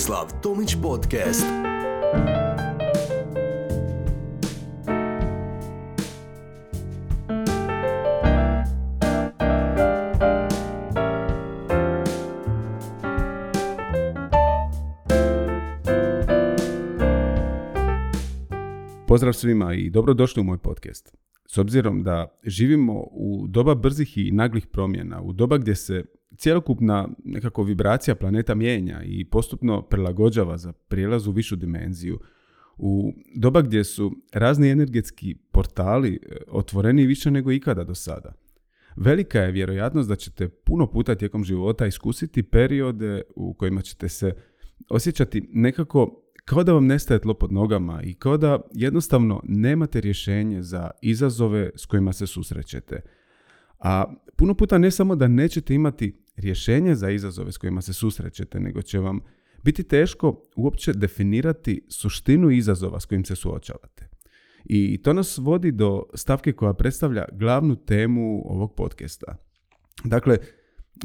Tomislav Tomić Podcast. Pozdrav svima i dobrodošli u moj podcast. S obzirom da živimo u doba brzih i naglih promjena, u doba gdje se cjelokupna nekako vibracija planeta mijenja i postupno prilagođava za prijelaz u višu dimenziju, u doba gdje su razni energetski portali e, otvoreni više nego ikada do sada. Velika je vjerojatnost da ćete puno puta tijekom života iskusiti periode u kojima ćete se osjećati nekako kao da vam nestaje tlo pod nogama i kao da jednostavno nemate rješenje za izazove s kojima se susrećete. A puno puta ne samo da nećete imati rješenje za izazove s kojima se susrećete, nego će vam biti teško uopće definirati suštinu izazova s kojim se suočavate. I to nas vodi do stavke koja predstavlja glavnu temu ovog podcasta. Dakle,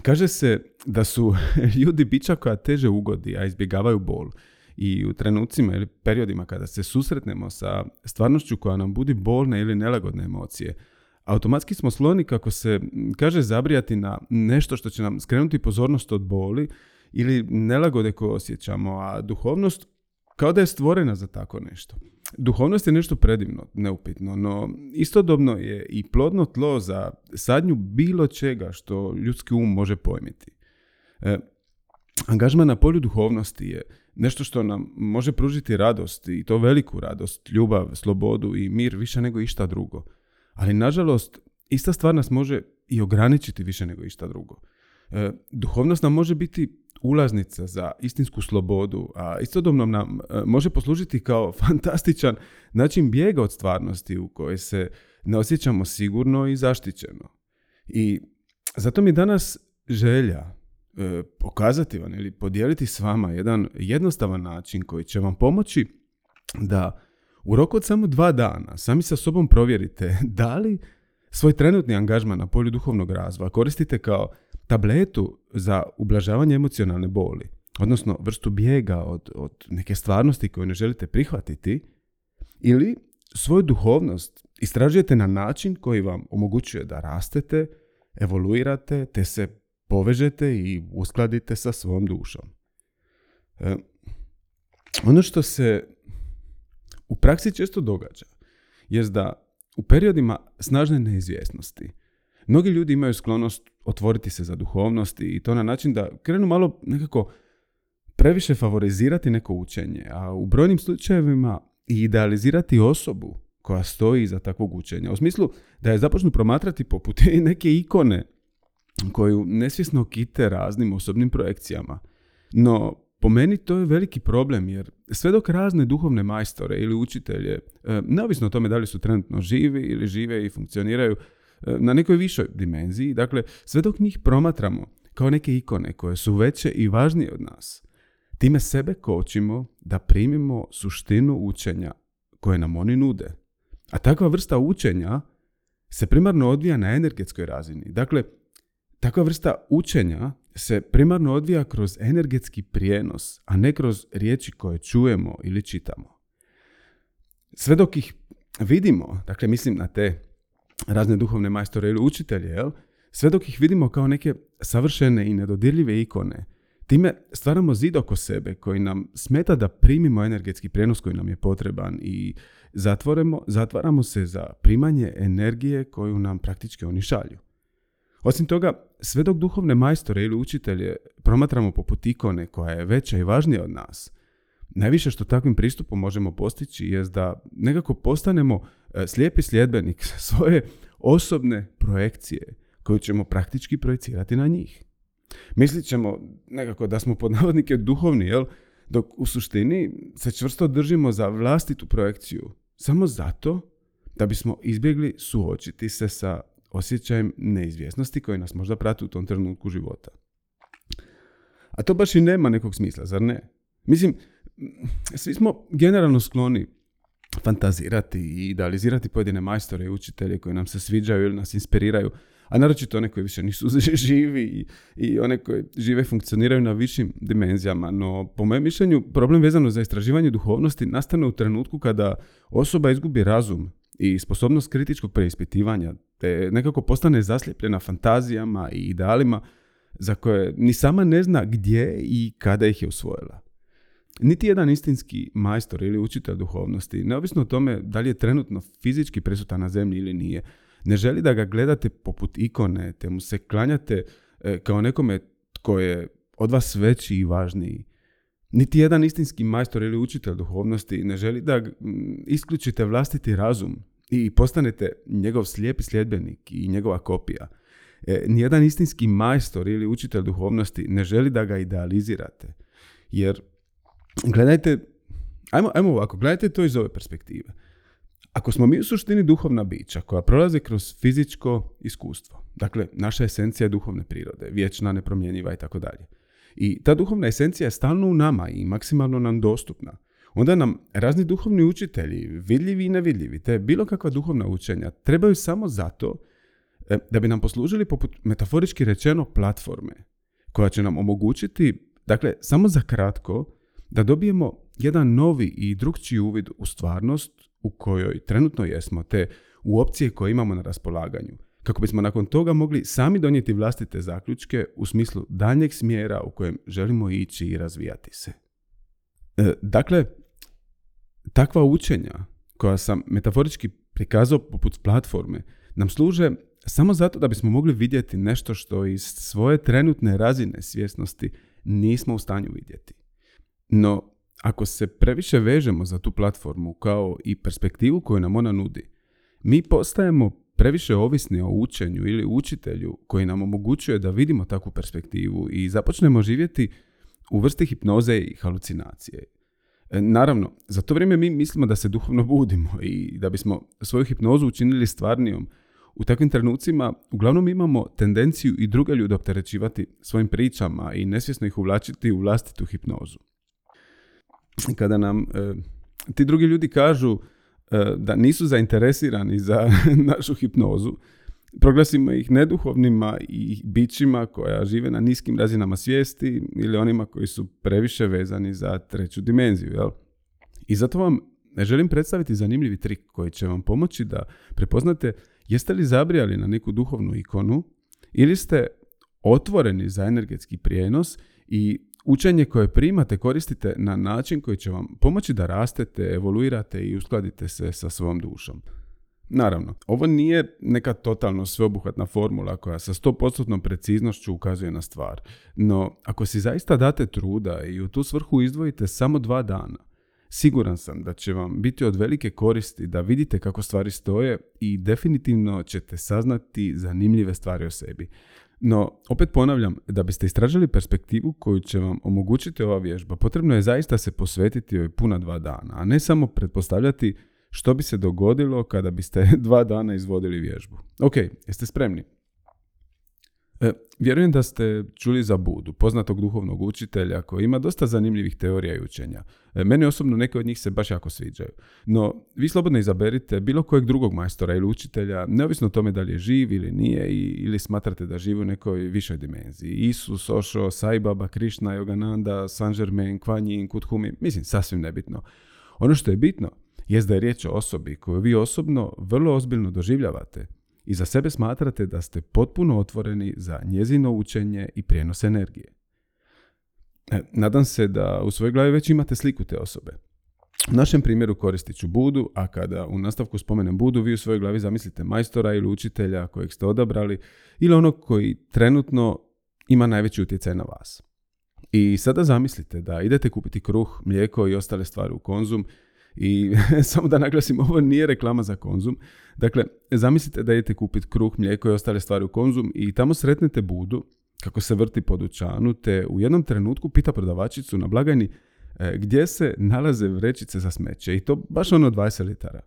kaže se da su ljudi bića koja teže ugodi, a izbjegavaju bol. I u trenucima ili periodima kada se susretnemo sa stvarnošću koja nam budi bolne ili nelagodne emocije, automatski smo sloni, kako se kaže, zabrijati na nešto što će nam skrenuti pozornost od boli ili nelagode koje osjećamo, a duhovnost kao da je stvorena za tako nešto. Duhovnost je nešto predivno, neupitno, no istodobno je i plodno tlo za sadnju bilo čega što ljudski um može pojmiti. E, angažman na polju duhovnosti je nešto što nam može pružiti radost i to veliku radost, ljubav, slobodu i mir više nego išta drugo. Ali nažalost, ista stvar nas može i ograničiti više nego išta drugo. E, duhovnost nam može biti ulaznica za istinsku slobodu, a istodobno nam e, može poslužiti kao fantastičan način bijega od stvarnosti u kojoj se ne osjećamo sigurno i zaštićeno. I zato mi danas želja e, pokazati vam ili podijeliti s vama jedan jednostavan način koji će vam pomoći da u roku od samo dva dana sami sa sobom provjerite da li svoj trenutni angažman na polju duhovnog razvoja koristite kao tabletu za ublažavanje emocionalne boli, odnosno vrstu bijega od, od neke stvarnosti koju ne želite prihvatiti, ili svoju duhovnost istražujete na način koji vam omogućuje da rastete, evoluirate, te se povežete i uskladite sa svojom dušom. E, ono što se u praksi često događa je da u periodima snažne neizvjesnosti mnogi ljudi imaju sklonost otvoriti se za duhovnost i to na način da krenu malo nekako previše favorizirati neko učenje, a u brojnim slučajevima i idealizirati osobu koja stoji iza takvog učenja. U smislu da je započnu promatrati poput neke ikone koju nesvjesno kite raznim osobnim projekcijama. No, po meni to je veliki problem jer sve dok razne duhovne majstore ili učitelje, e, neovisno o tome da li su trenutno živi ili žive i funkcioniraju e, na nekoj višoj dimenziji, dakle sve dok njih promatramo kao neke ikone koje su veće i važnije od nas, time sebe kočimo da primimo suštinu učenja koje nam oni nude. A takva vrsta učenja se primarno odvija na energetskoj razini. Dakle, takva vrsta učenja se primarno odvija kroz energetski prijenos, a ne kroz riječi koje čujemo ili čitamo. Sve dok ih vidimo, dakle mislim na te razne duhovne majstore ili učitelje, jel? sve dok ih vidimo kao neke savršene i nedodirljive ikone, time stvaramo zid oko sebe koji nam smeta da primimo energetski prijenos koji nam je potreban i zatvoremo, zatvaramo se za primanje energije koju nam praktički oni šalju. Osim toga, sve dok duhovne majstore ili učitelje promatramo poput ikone koja je veća i važnija od nas, najviše što takvim pristupom možemo postići je da nekako postanemo e, slijepi sljedbenik svoje osobne projekcije koju ćemo praktički projecirati na njih. Mislit ćemo nekako da smo pod navodnike duhovni, jel? dok u suštini se čvrsto držimo za vlastitu projekciju, samo zato da bismo izbjegli suočiti se sa osjećajem neizvjesnosti koji nas možda prati u tom trenutku života. A to baš i nema nekog smisla, zar ne? Mislim, svi smo generalno skloni fantazirati i idealizirati pojedine majstore i učitelje koji nam se sviđaju ili nas inspiriraju, a naročito one koji više nisu živi i, i one koji žive funkcioniraju na višim dimenzijama. No, po mojem mišljenju, problem vezano za istraživanje duhovnosti nastane u trenutku kada osoba izgubi razum i sposobnost kritičkog preispitivanja, te nekako postane zaslijepljena fantazijama i idealima za koje ni sama ne zna gdje i kada ih je usvojila. Niti jedan istinski majstor ili učitelj duhovnosti, neovisno o tome da li je trenutno fizički prisutan na zemlji ili nije, ne želi da ga gledate poput ikone, te mu se klanjate e, kao nekome tko je od vas veći i važniji. Niti jedan istinski majstor ili učitelj duhovnosti ne želi da isključite vlastiti razum i postanete njegov slijepi sljedbenik i njegova kopija. E, nijedan istinski majstor ili učitelj duhovnosti ne želi da ga idealizirate. Jer, gledajte, ajmo, ajmo ovako, gledajte to iz ove perspektive. Ako smo mi u suštini duhovna bića koja prolaze kroz fizičko iskustvo, dakle, naša esencija je duhovne prirode, vječna, nepromjenjiva i tako dalje. I ta duhovna esencija je stalno u nama i maksimalno nam dostupna. Onda nam razni duhovni učitelji, vidljivi i nevidljivi, te bilo kakva duhovna učenja, trebaju samo zato e, da bi nam poslužili poput metaforički rečeno platforme, koja će nam omogućiti, dakle, samo za kratko, da dobijemo jedan novi i drugčiji uvid u stvarnost u kojoj trenutno jesmo, te u opcije koje imamo na raspolaganju, kako bismo nakon toga mogli sami donijeti vlastite zaključke u smislu daljnjeg smjera u kojem želimo ići i razvijati se. E, dakle, takva učenja koja sam metaforički prikazao poput platforme nam služe samo zato da bismo mogli vidjeti nešto što iz svoje trenutne razine svjesnosti nismo u stanju vidjeti. No, ako se previše vežemo za tu platformu kao i perspektivu koju nam ona nudi, mi postajemo previše ovisni o učenju ili učitelju koji nam omogućuje da vidimo takvu perspektivu i započnemo živjeti u vrsti hipnoze i halucinacije. E, naravno, za to vrijeme mi mislimo da se duhovno budimo i da bismo svoju hipnozu učinili stvarnijom. U takvim trenucima uglavnom imamo tendenciju i druge ljude opterećivati svojim pričama i nesvjesno ih uvlačiti u vlastitu hipnozu kada nam e, ti drugi ljudi kažu e, da nisu zainteresirani za našu hipnozu, proglasimo ih neduhovnima i bićima koja žive na niskim razinama svijesti ili onima koji su previše vezani za treću dimenziju. Jel? I zato vam želim predstaviti zanimljivi trik koji će vam pomoći da prepoznate jeste li zabrijali na neku duhovnu ikonu ili ste otvoreni za energetski prijenos i učenje koje primate koristite na način koji će vam pomoći da rastete, evoluirate i uskladite se sa svojom dušom. Naravno, ovo nije neka totalno sveobuhvatna formula koja sa 100% preciznošću ukazuje na stvar, no ako si zaista date truda i u tu svrhu izdvojite samo dva dana, siguran sam da će vam biti od velike koristi da vidite kako stvari stoje i definitivno ćete saznati zanimljive stvari o sebi. No, opet ponavljam, da biste istražili perspektivu koju će vam omogućiti ova vježba, potrebno je zaista se posvetiti joj puna dva dana, a ne samo pretpostavljati što bi se dogodilo kada biste dva dana izvodili vježbu. Ok, jeste spremni? E, vjerujem da ste čuli za Budu, poznatog duhovnog učitelja koji ima dosta zanimljivih teorija i učenja. E, meni osobno neke od njih se baš jako sviđaju. No, vi slobodno izaberite bilo kojeg drugog majstora ili učitelja, neovisno o tome da li je živ ili nije ili smatrate da živi u nekoj višoj dimenziji. Isus, Osho, Sai Baba, Krishna, Yogananda, Saint Germain, Yin, Kuthumi, mislim, sasvim nebitno. Ono što je bitno jest da je riječ o osobi koju vi osobno vrlo ozbiljno doživljavate i za sebe smatrate da ste potpuno otvoreni za njezino učenje i prijenos energije. E, nadam se da u svojoj glavi već imate sliku te osobe. U našem primjeru koristit ću Budu, a kada u nastavku spomenem Budu, vi u svojoj glavi zamislite majstora ili učitelja kojeg ste odabrali ili onog koji trenutno ima najveći utjecaj na vas. I sada zamislite da idete kupiti kruh, mlijeko i ostale stvari u konzum i samo da naglasim, ovo nije reklama za konzum. Dakle, zamislite da idete kupiti kruh, mlijeko i ostale stvari u konzum i tamo sretnete budu kako se vrti po dućanu, te u jednom trenutku pita prodavačicu na blagajni e, gdje se nalaze vrećice za smeće i to baš ono 20 litara.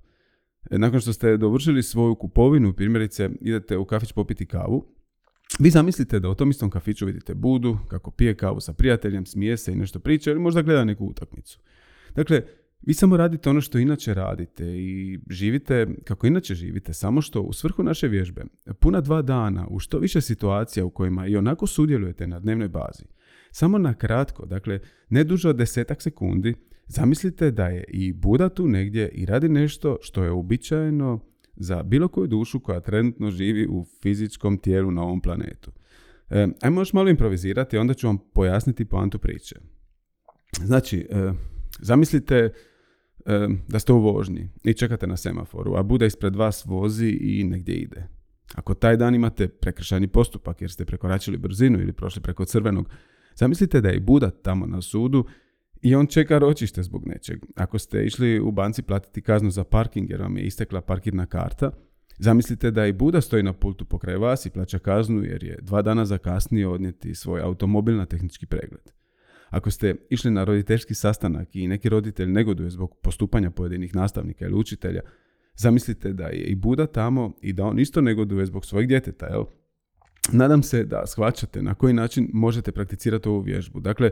E, nakon što ste dovršili svoju kupovinu, primjerice idete u kafić popiti kavu, vi zamislite da u tom istom kafiću vidite Budu, kako pije kavu sa prijateljem, smije se i nešto priča ili možda gleda neku utakmicu. Dakle, vi samo radite ono što inače radite i živite kako inače živite, samo što u svrhu naše vježbe puna dva dana u što više situacija u kojima i onako sudjelujete na dnevnoj bazi. Samo na kratko, dakle ne duže od desetak sekundi, zamislite da je i Buda tu negdje i radi nešto što je uobičajeno za bilo koju dušu koja trenutno živi u fizičkom tijelu na ovom planetu. E, ajmo još malo improvizirati, onda ću vam pojasniti poantu priče. Znači, e, zamislite da ste u vožnji i čekate na semaforu, a Buda ispred vas vozi i negdje ide. Ako taj dan imate prekršajni postupak jer ste prekoračili brzinu ili prošli preko crvenog, zamislite da je Buda tamo na sudu i on čeka ročište zbog nečeg. Ako ste išli u banci platiti kaznu za parking jer vam je istekla parkirna karta, zamislite da i Buda stoji na pultu pokraj vas i plaća kaznu jer je dva dana zakasnio odnijeti svoj automobil na tehnički pregled. Ako ste išli na roditeljski sastanak i neki roditelj negoduje zbog postupanja pojedinih nastavnika ili učitelja, zamislite da je i Buda tamo i da on isto negoduje zbog svojeg djeteta, jel? Nadam se da shvaćate na koji način možete prakticirati ovu vježbu. Dakle,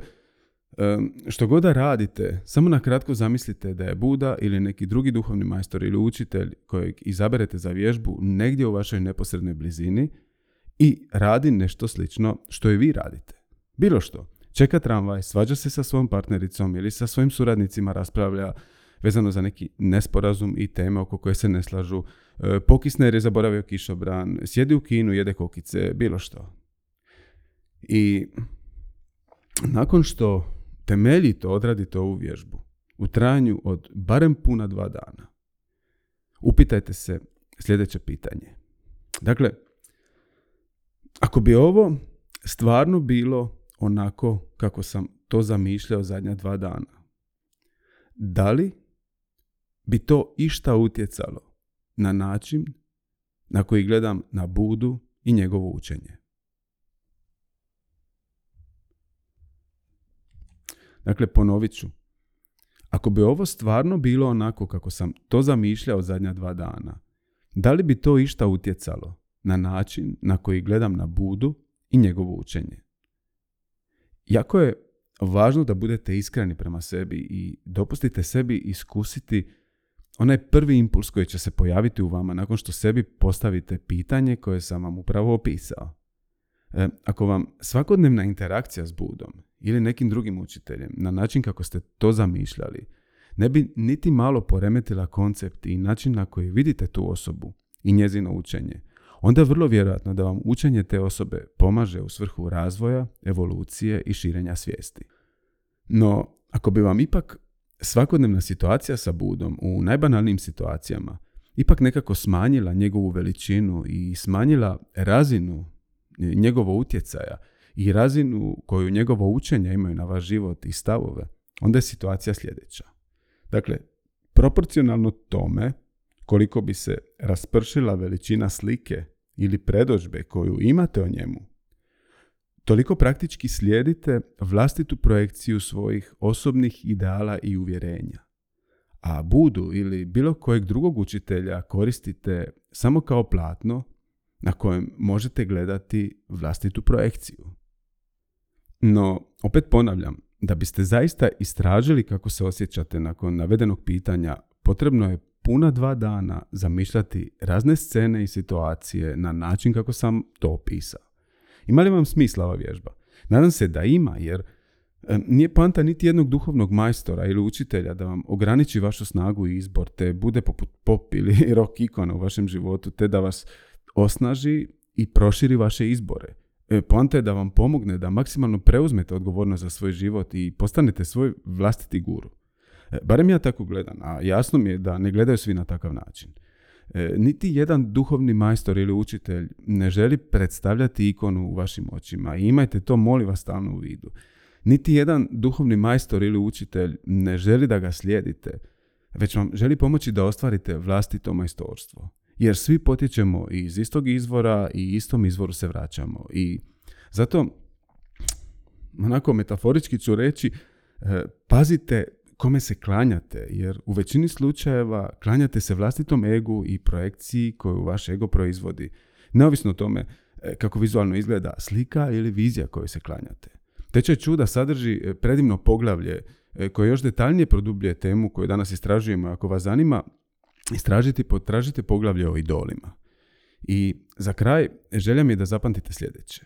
što god da radite, samo na kratko zamislite da je Buda ili neki drugi duhovni majstor ili učitelj kojeg izaberete za vježbu negdje u vašoj neposrednoj blizini i radi nešto slično što i vi radite. Bilo što. Čeka tramvaj, svađa se sa svojom partnericom ili sa svojim suradnicima raspravlja vezano za neki nesporazum i teme oko koje se ne slažu, e, pokisne jer je zaboravio kišobran, sjedi u kinu, jede kokice, bilo što. I nakon što temeljito odradite ovu vježbu u trajanju od barem puna dva dana, upitajte se sljedeće pitanje. Dakle, ako bi ovo stvarno bilo onako kako sam to zamišljao zadnja dva dana, da li bi to išta utjecalo na način na koji gledam na Budu i njegovo učenje? Dakle, ponovit ću. Ako bi ovo stvarno bilo onako kako sam to zamišljao zadnja dva dana, da li bi to išta utjecalo na način na koji gledam na Budu i njegovo učenje? Jako je važno da budete iskreni prema sebi i dopustite sebi iskusiti onaj prvi impuls koji će se pojaviti u vama nakon što sebi postavite pitanje koje sam vam upravo opisao. E, ako vam svakodnevna interakcija s Budom ili nekim drugim učiteljem na način kako ste to zamišljali, ne bi niti malo poremetila koncept i način na koji vidite tu osobu i njezino učenje, onda je vrlo vjerojatno da vam učenje te osobe pomaže u svrhu razvoja, evolucije i širenja svijesti. No, ako bi vam ipak svakodnevna situacija sa Budom u najbanalnijim situacijama ipak nekako smanjila njegovu veličinu i smanjila razinu njegovo utjecaja i razinu koju njegovo učenje imaju na vaš život i stavove, onda je situacija sljedeća. Dakle, proporcionalno tome koliko bi se raspršila veličina slike ili predođbe koju imate o njemu, toliko praktički slijedite vlastitu projekciju svojih osobnih ideala i uvjerenja. A Budu ili bilo kojeg drugog učitelja koristite samo kao platno na kojem možete gledati vlastitu projekciju. No, opet ponavljam, da biste zaista istražili kako se osjećate nakon navedenog pitanja, potrebno je puna dva dana zamišljati razne scene i situacije na način kako sam to opisao. Ima li vam smisla ova vježba? Nadam se da ima, jer nije panta niti jednog duhovnog majstora ili učitelja da vam ograniči vašu snagu i izbor, te bude poput pop ili rock ikona u vašem životu, te da vas osnaži i proširi vaše izbore. E, poanta je da vam pomogne da maksimalno preuzmete odgovornost za svoj život i postanete svoj vlastiti guru. E, barem ja tako gledam, a jasno mi je da ne gledaju svi na takav način. E, niti jedan duhovni majstor ili učitelj ne želi predstavljati ikonu u vašim očima i imajte to molim vas stalno u vidu. Niti jedan duhovni majstor ili učitelj ne želi da ga slijedite, već vam želi pomoći da ostvarite vlastito majstorstvo jer svi potječemo iz istog izvora i istom izvoru se vraćamo. I zato, onako metaforički ću reći, e, pazite kome se klanjate, jer u većini slučajeva klanjate se vlastitom egu i projekciji koju vaš ego proizvodi. Neovisno o tome e, kako vizualno izgleda slika ili vizija koju se klanjate. Tečaj čuda sadrži e, predivno poglavlje e, koje još detaljnije produbljuje temu koju danas istražujemo. Ako vas zanima, istražite, potražite poglavlje o idolima. I za kraj, želja mi je da zapamtite sljedeće.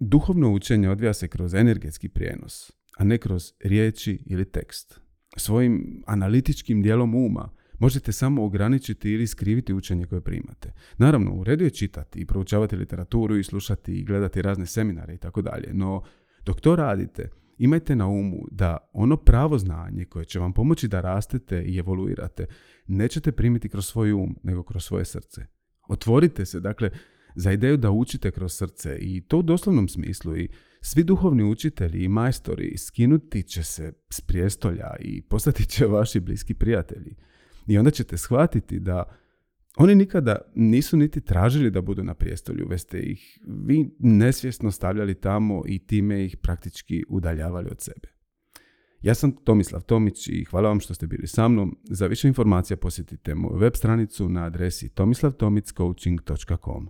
Duhovno učenje odvija se kroz energetski prijenos, a ne kroz riječi ili tekst. Svojim analitičkim dijelom uma možete samo ograničiti ili skriviti učenje koje primate. Naravno, u redu je čitati i proučavati literaturu i slušati i gledati razne seminare i tako dalje, no dok to radite, imajte na umu da ono pravo znanje koje će vam pomoći da rastete i evoluirate, nećete primiti kroz svoj um, nego kroz svoje srce. Otvorite se, dakle, za ideju da učite kroz srce i to u doslovnom smislu i svi duhovni učitelji i majstori skinuti će se s prijestolja i postati će vaši bliski prijatelji. I onda ćete shvatiti da oni nikada nisu niti tražili da budu na prijestolju, već ste ih vi nesvjesno stavljali tamo i time ih praktički udaljavali od sebe. Ja sam Tomislav Tomić i hvala vam što ste bili sa mnom. Za više informacija posjetite moju web stranicu na adresi tomislavtomiccoaching.com.